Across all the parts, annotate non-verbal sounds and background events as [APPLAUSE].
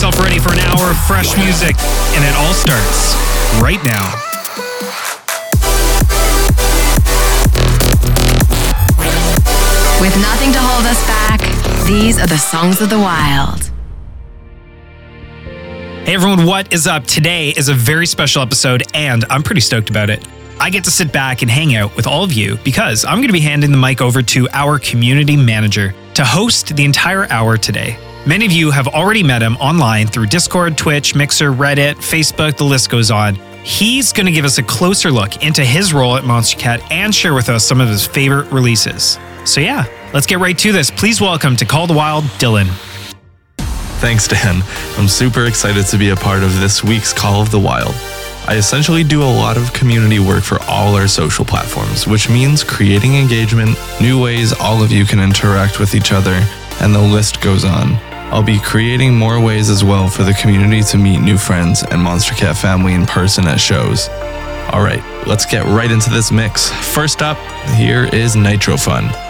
Yourself ready for an hour of fresh music, and it all starts right now. With nothing to hold us back, these are the songs of the wild. Hey everyone, what is up? Today is a very special episode, and I'm pretty stoked about it. I get to sit back and hang out with all of you because I'm going to be handing the mic over to our community manager to host the entire hour today. Many of you have already met him online through Discord, Twitch, Mixer, Reddit, Facebook, the list goes on. He's going to give us a closer look into his role at Monstercat and share with us some of his favorite releases. So, yeah, let's get right to this. Please welcome to Call the Wild, Dylan. Thanks, Dan. I'm super excited to be a part of this week's Call of the Wild. I essentially do a lot of community work for all our social platforms, which means creating engagement, new ways all of you can interact with each other, and the list goes on. I'll be creating more ways as well for the community to meet new friends and Monstercat family in person at shows. All right, let's get right into this mix. First up, here is Nitro Fun.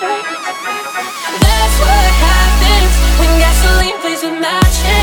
That's what happens when gasoline plays with matches.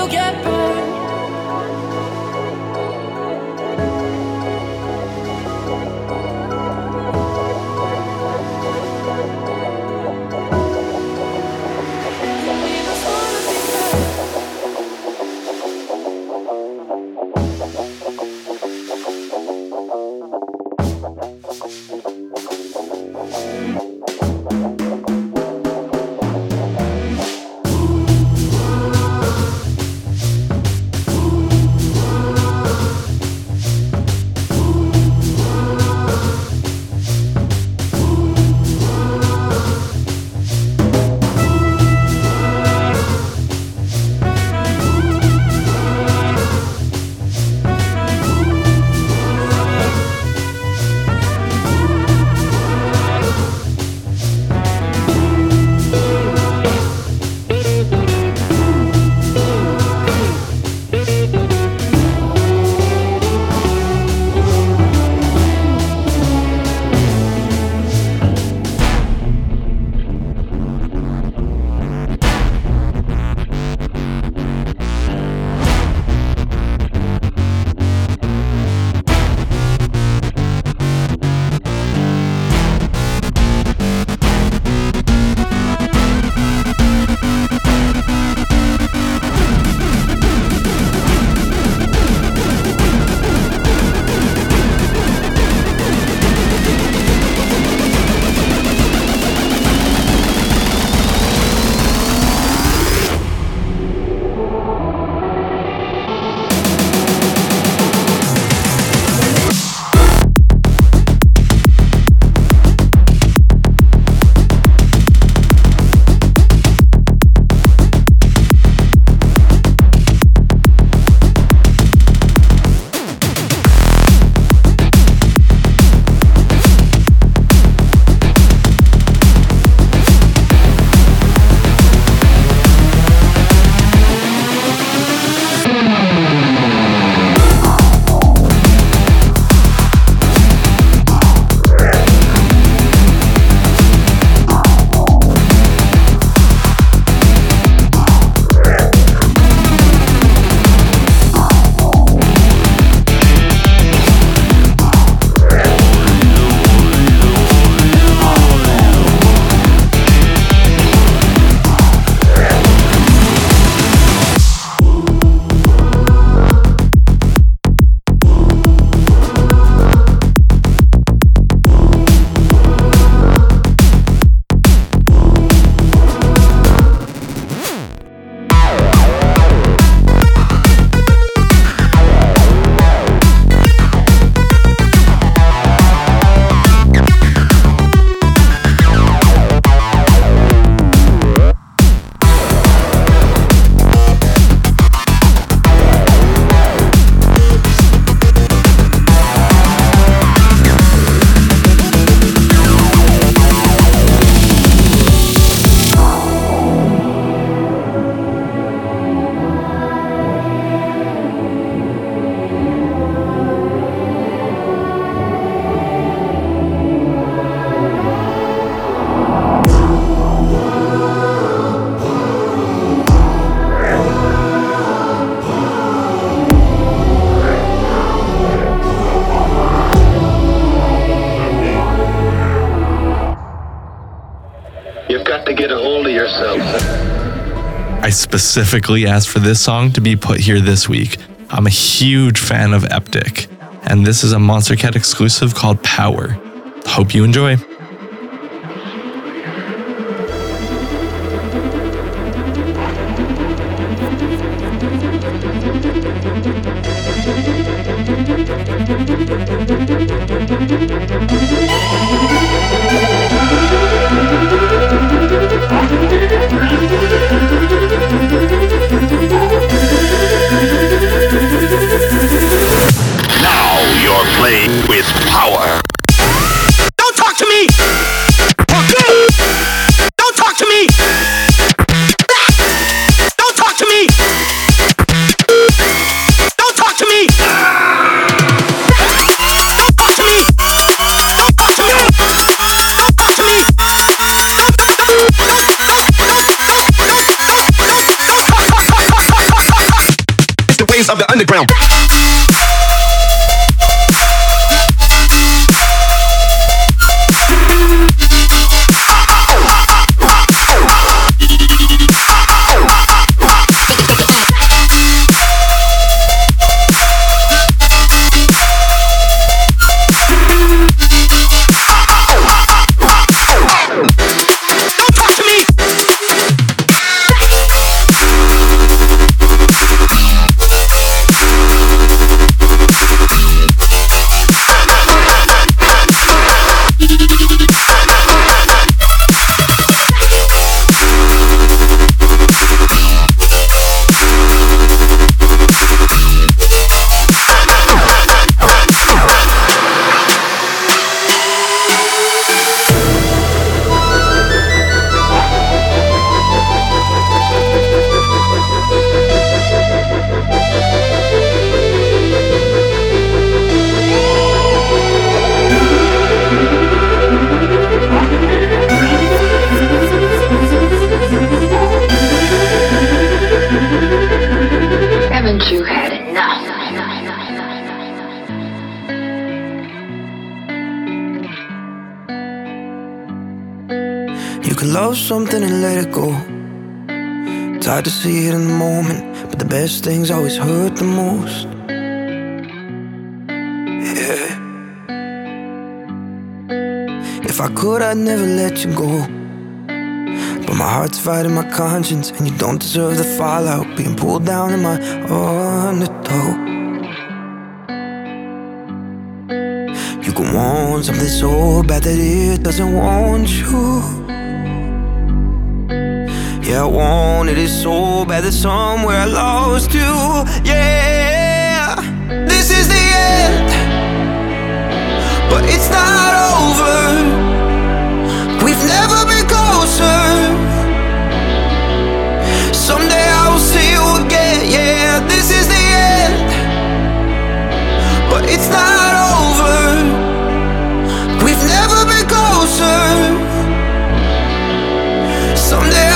you get bored truly yourself. I specifically asked for this song to be put here this week. I'm a huge fan of Eptic, and this is a Monstercat exclusive called Power. Hope you enjoy. Best things always hurt the most. Yeah. If I could, I'd never let you go. But my heart's fighting my conscience, and you don't deserve the fallout. Being pulled down in my undertow. You can want something so bad that it doesn't want you. Yeah, I wanted it so bad that somewhere I lost you. Yeah, this is the end, but it's not over. We've never been closer. Someday I will see you again. Yeah, this is the end, but it's not over. We've never been closer. Someday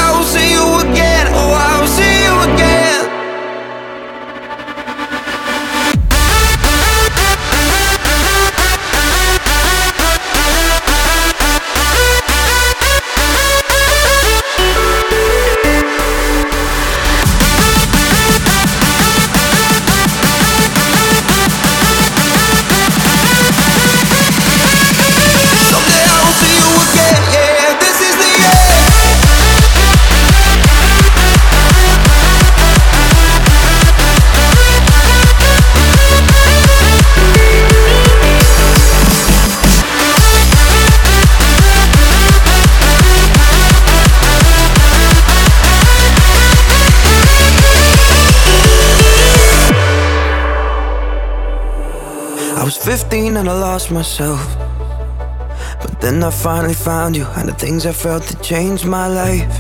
finally found you, and the things I felt that changed my life.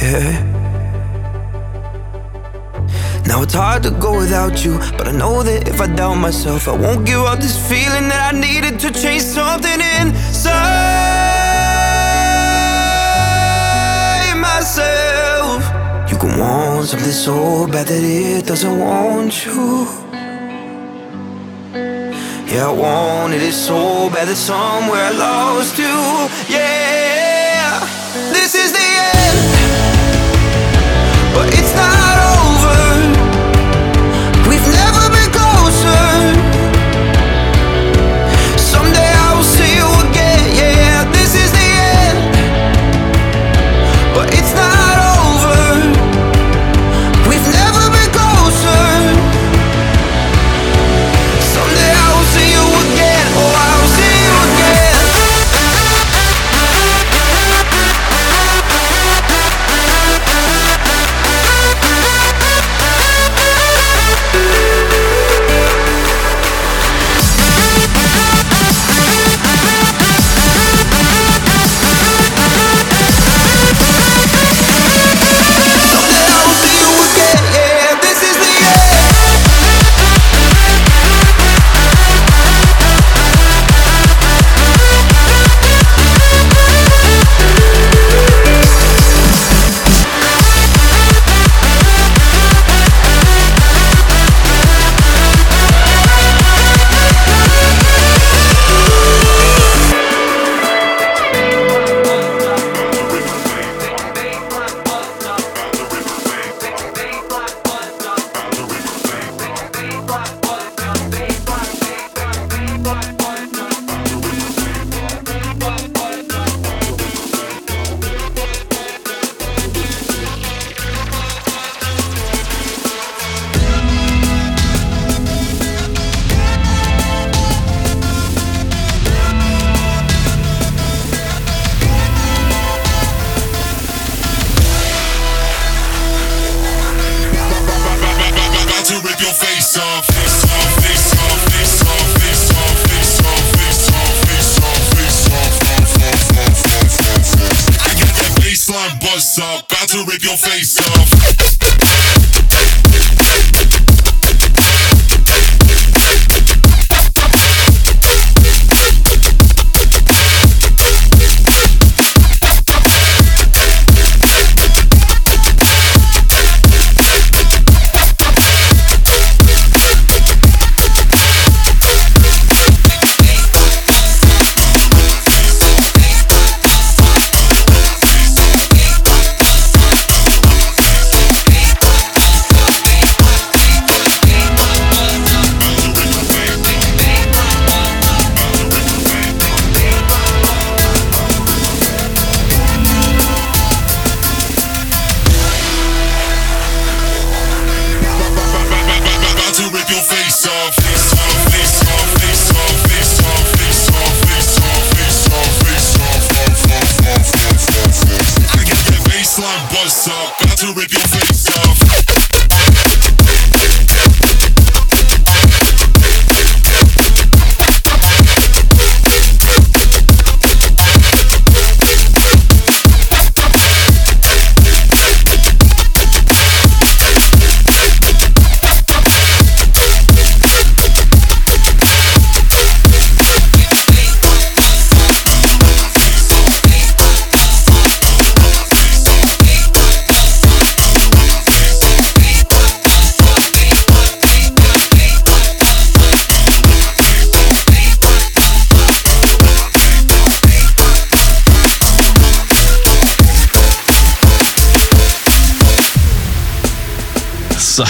Yeah. Now it's hard to go without you, but I know that if I doubt myself, I won't give up this feeling that I needed to change something inside myself. You can want something so bad that it doesn't want you. Yeah, I wanted it so bad that somewhere I lost you.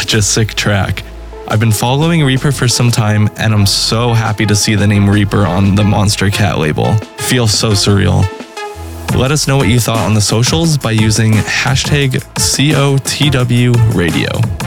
such a sick track. I've been following Reaper for some time, and I'm so happy to see the name Reaper on the Monstercat label. Feels so surreal. Let us know what you thought on the socials by using hashtag COTW radio.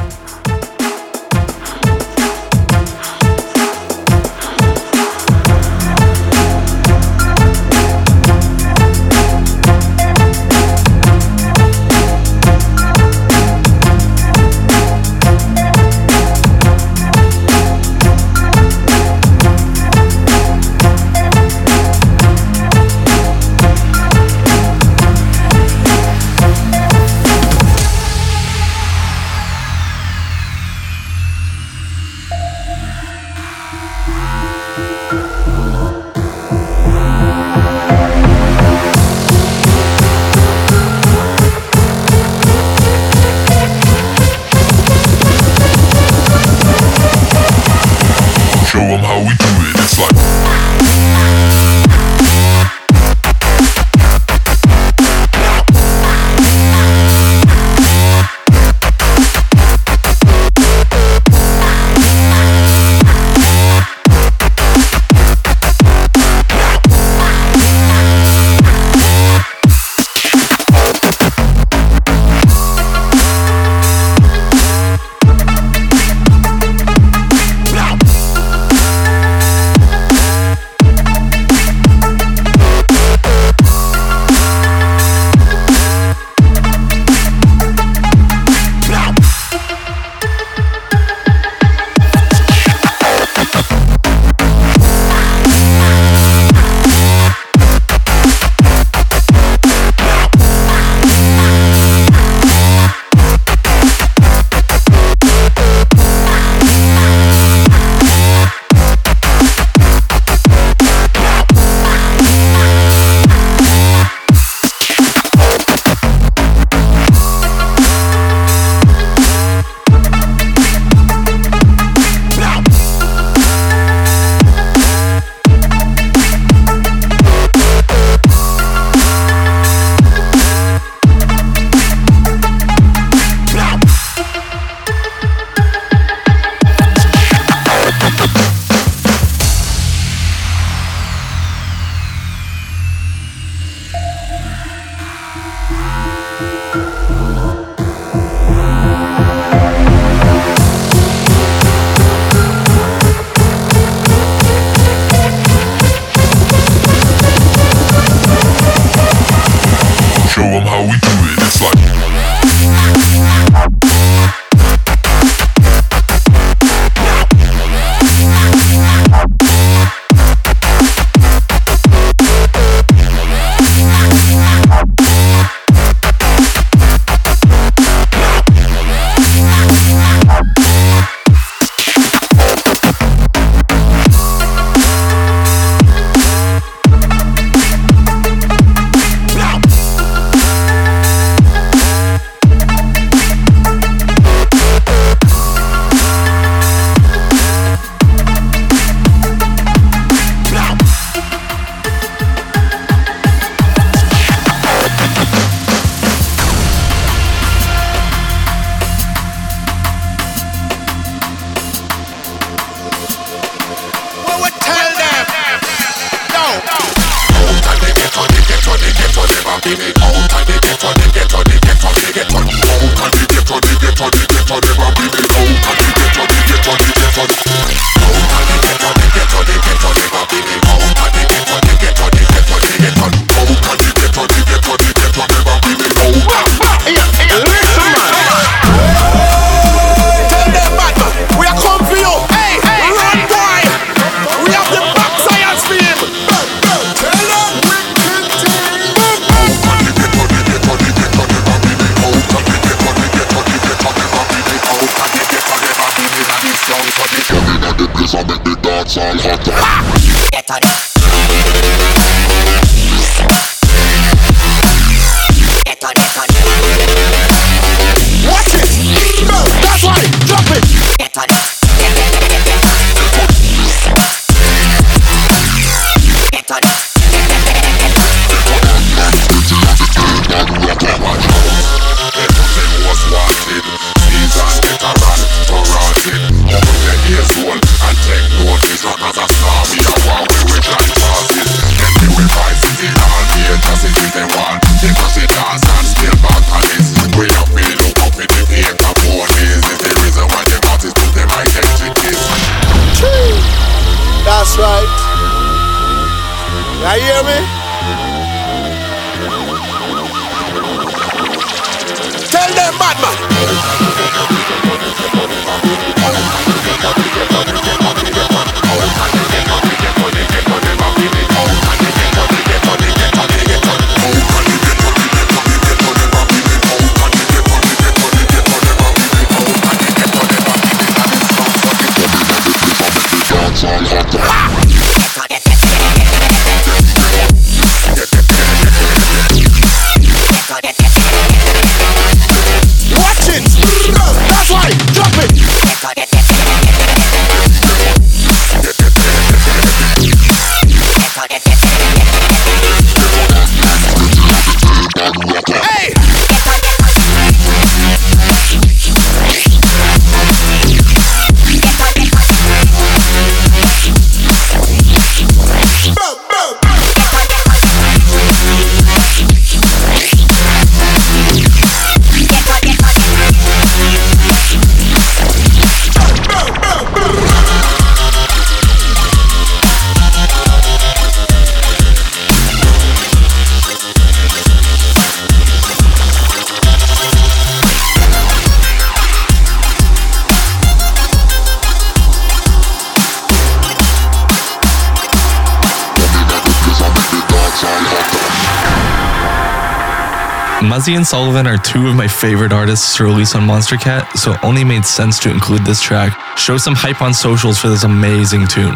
Muzzy and Sullivan are two of my favorite artists to release on Monstercat, so it only made sense to include this track. Show some hype on socials for this amazing tune.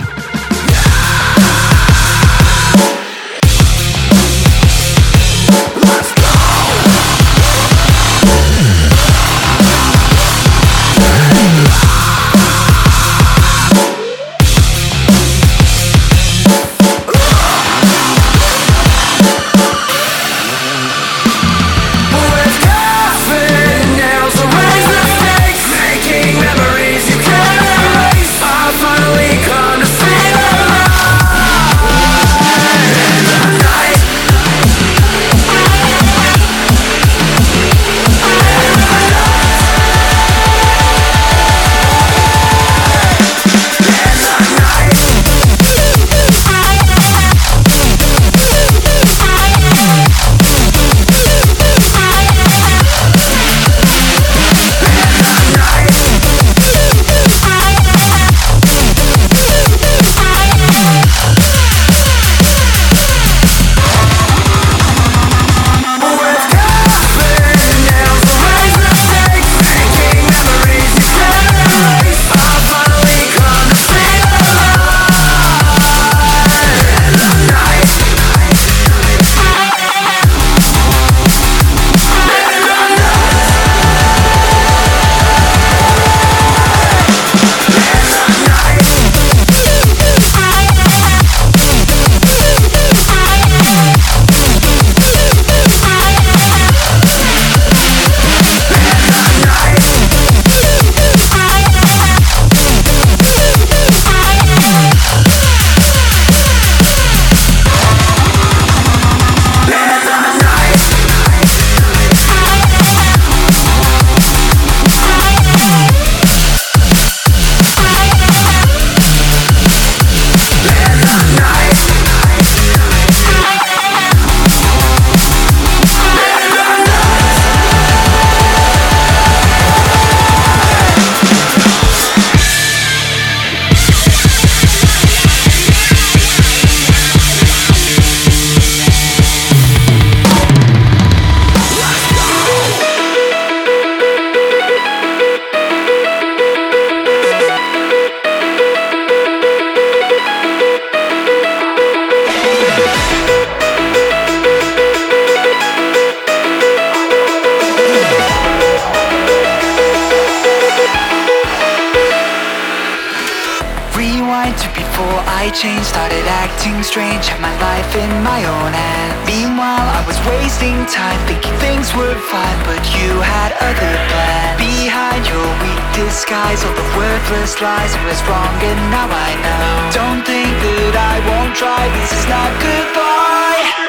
change, started acting strange. Had my life in my own hands. Meanwhile, I was wasting time Thinking things were fine But you had other plans Behind your weak disguise All the worthless lies I was wrong and now I know. Don't think that I won't try This is not goodbye.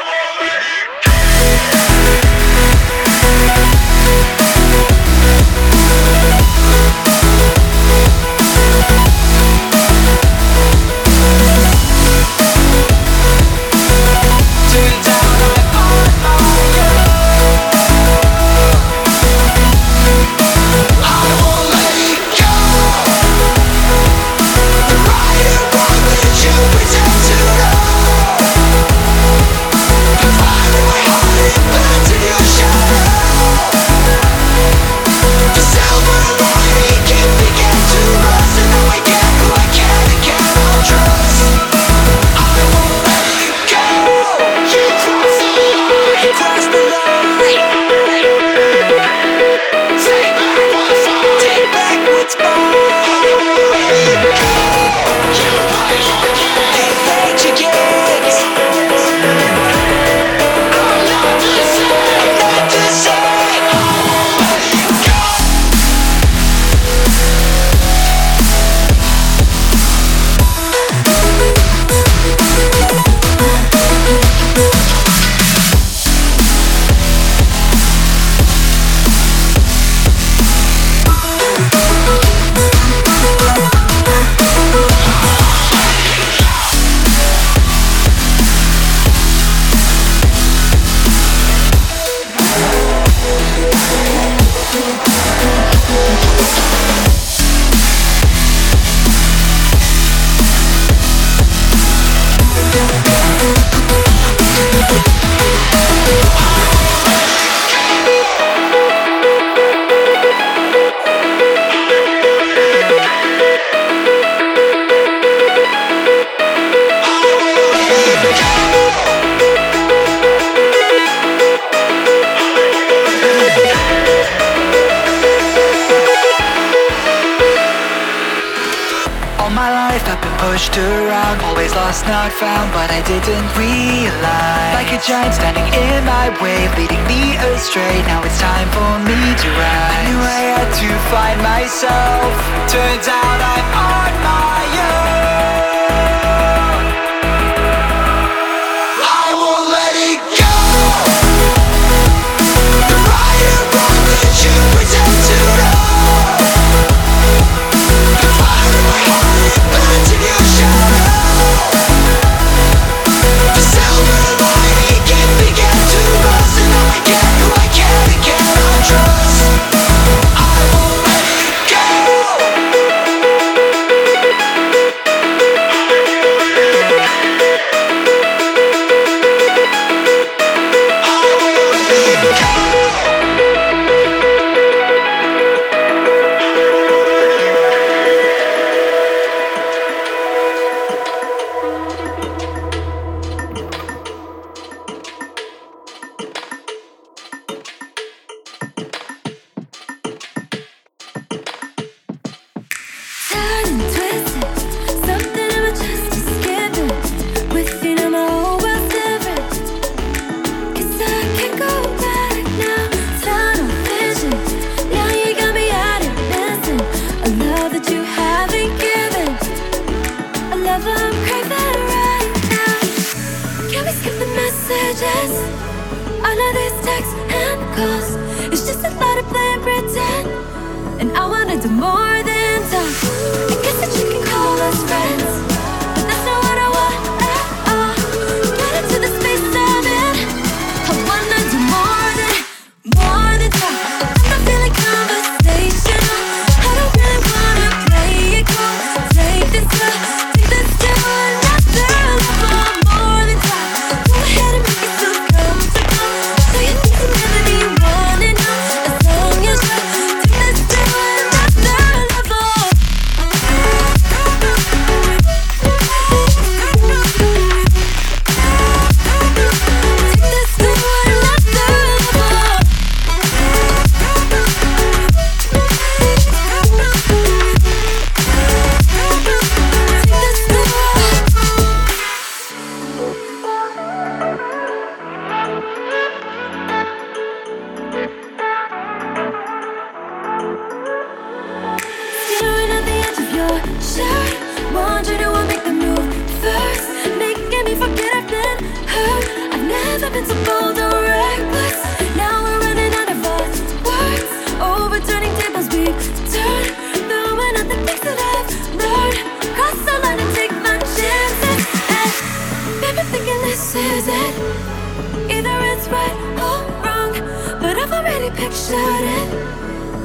right or wrong, but I've already pictured it,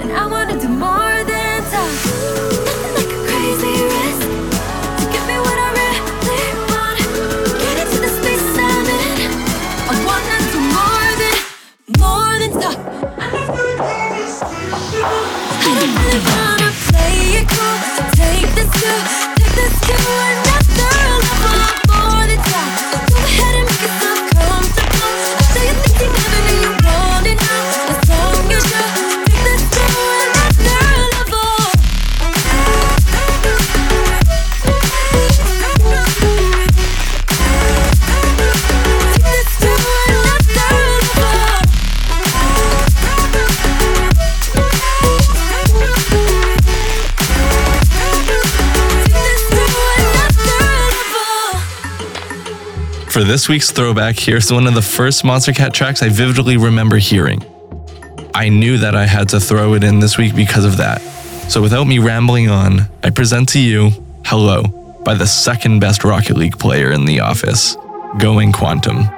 and I wanna do more than talk. Nothing [LAUGHS] like a crazy risk to get me what I really want. Get into the space I'm in. I wanna do more than, more than talk. I don't really wanna play it cool. Take this to, take this too, For this week's throwback, here's one of the first Monstercat tracks I vividly remember hearing. I knew that I had to throw it in this week because of that. So without me rambling on, I present to you Hello by the second best Rocket League player in the office, Going Quantum.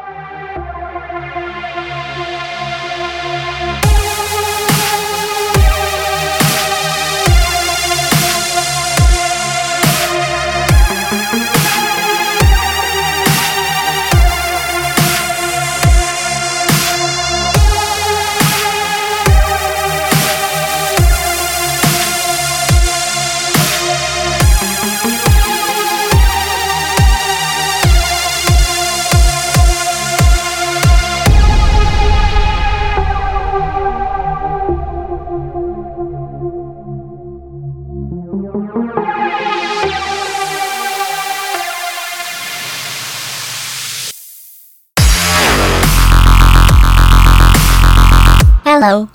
Hello.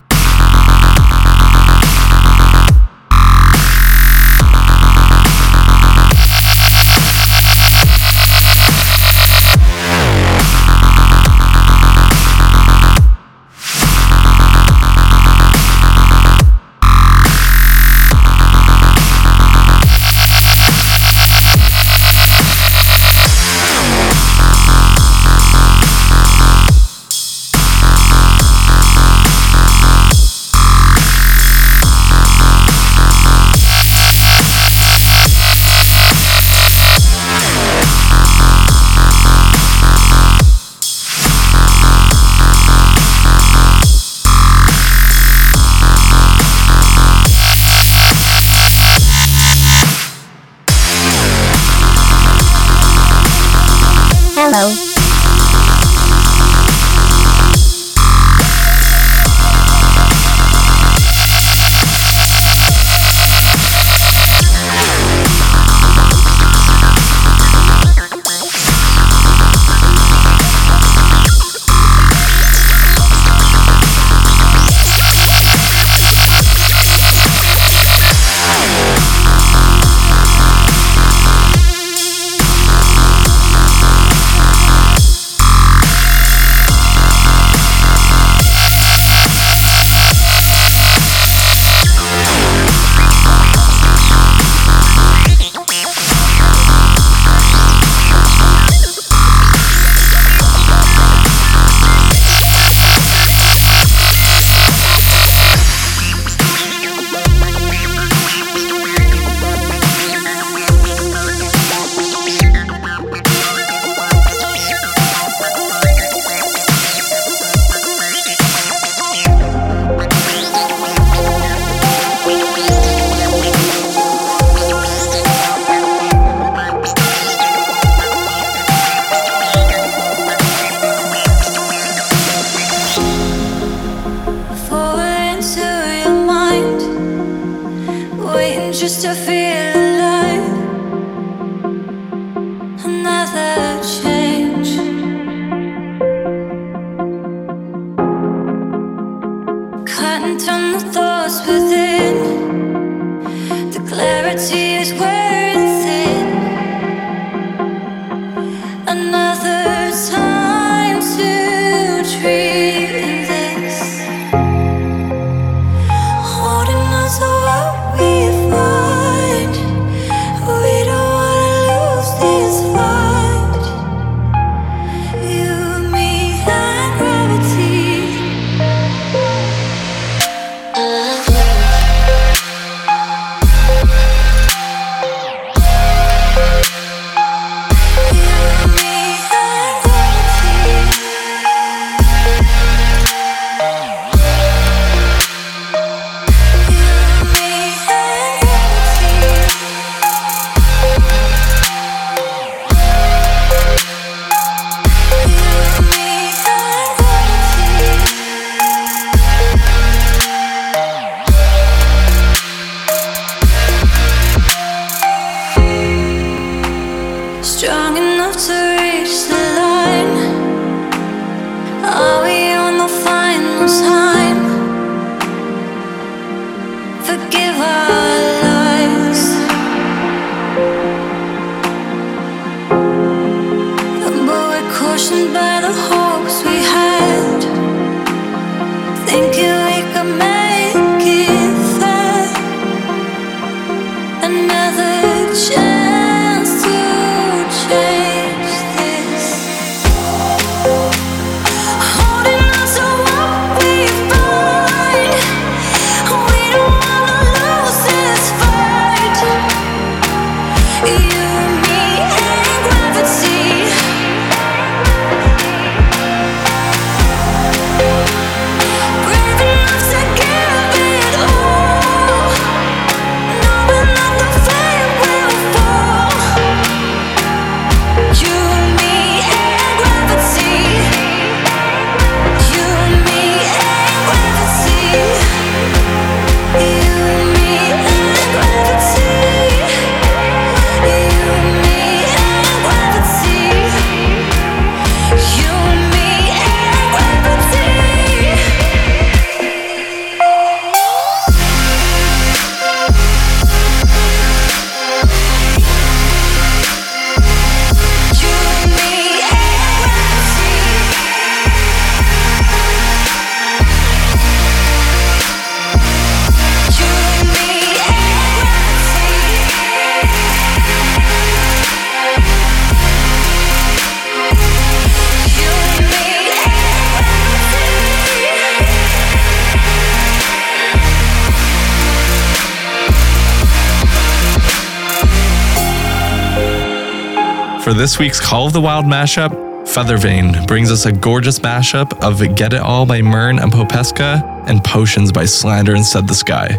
for this week's Call of the Wild mashup, Feathervane brings us a gorgeous mashup of Get It All by Myrne and Popeska and Potions by Slander and Said the Sky.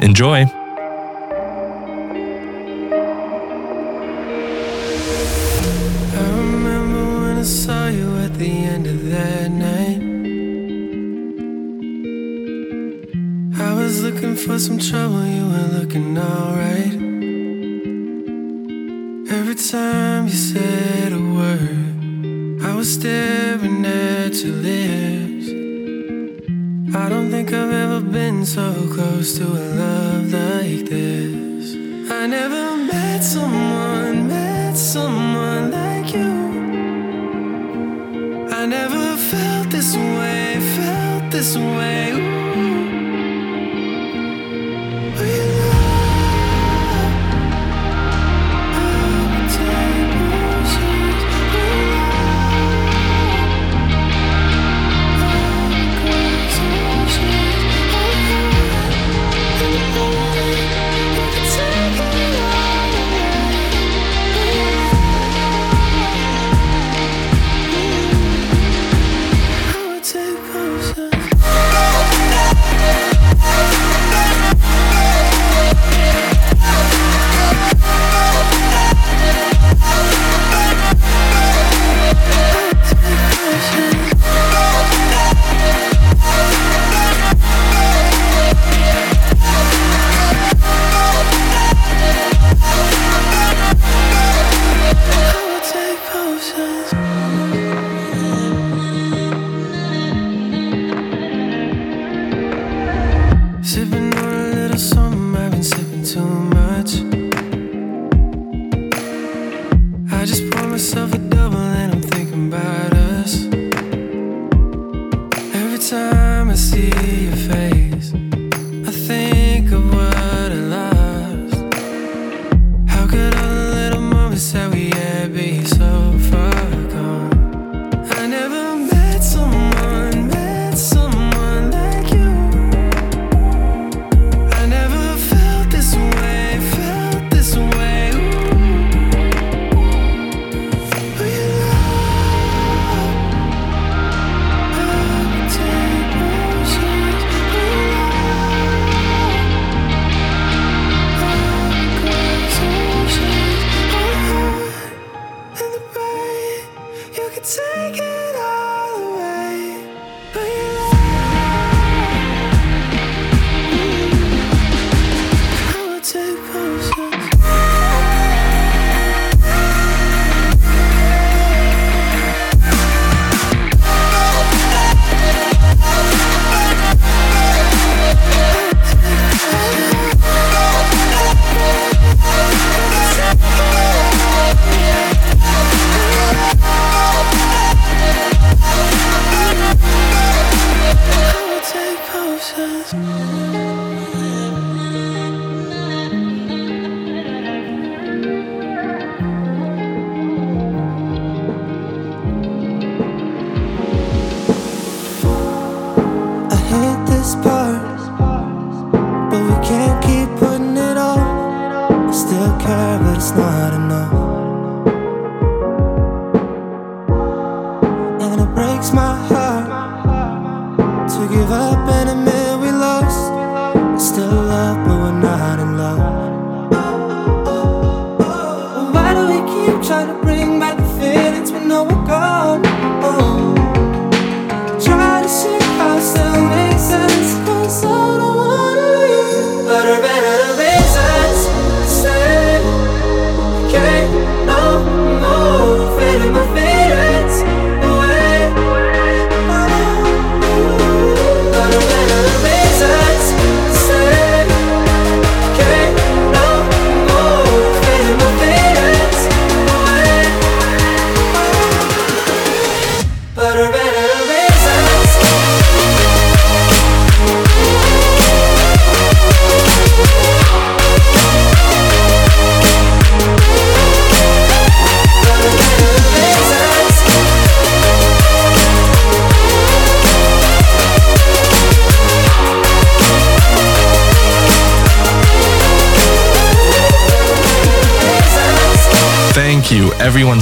Enjoy! Hate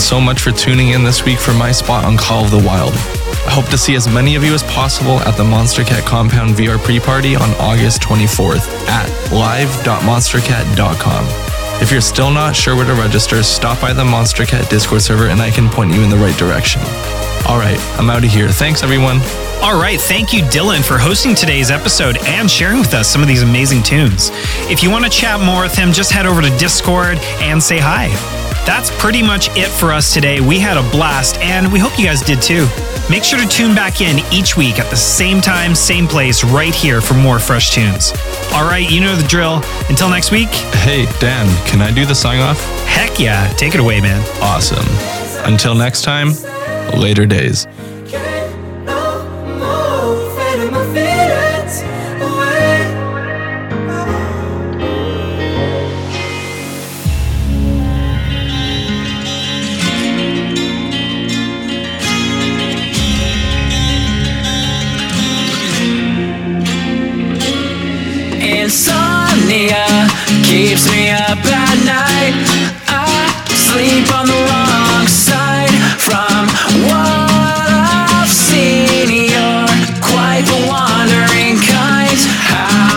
so much for tuning in this week for my spot on Call of the Wild. I hope to see as many of you as possible at the Monstercat Compound VR pre party on August 24th at live.monstercat.com. If you're still not sure where to register, stop by the Monstercat Discord server and I can point you in the right direction. All right, I'm out of here. Thanks, everyone. All right, thank you, Dylan, for hosting today's episode and sharing with us some of these amazing tunes. If you want to chat more with him, just head over to Discord and say hi. That's pretty much it for us today. We had a blast, and we hope you guys did too. Make sure to tune back in each week at the same time, same place, right here for more fresh tunes. All right, you know the drill. Until next week, Hey, Dan, can I do the sign off? heck yeah, take it away, man. Awesome. Until next time, later days. Keeps me up at night. I sleep on the wrong side from what I've seen. You're quite the wandering kind. How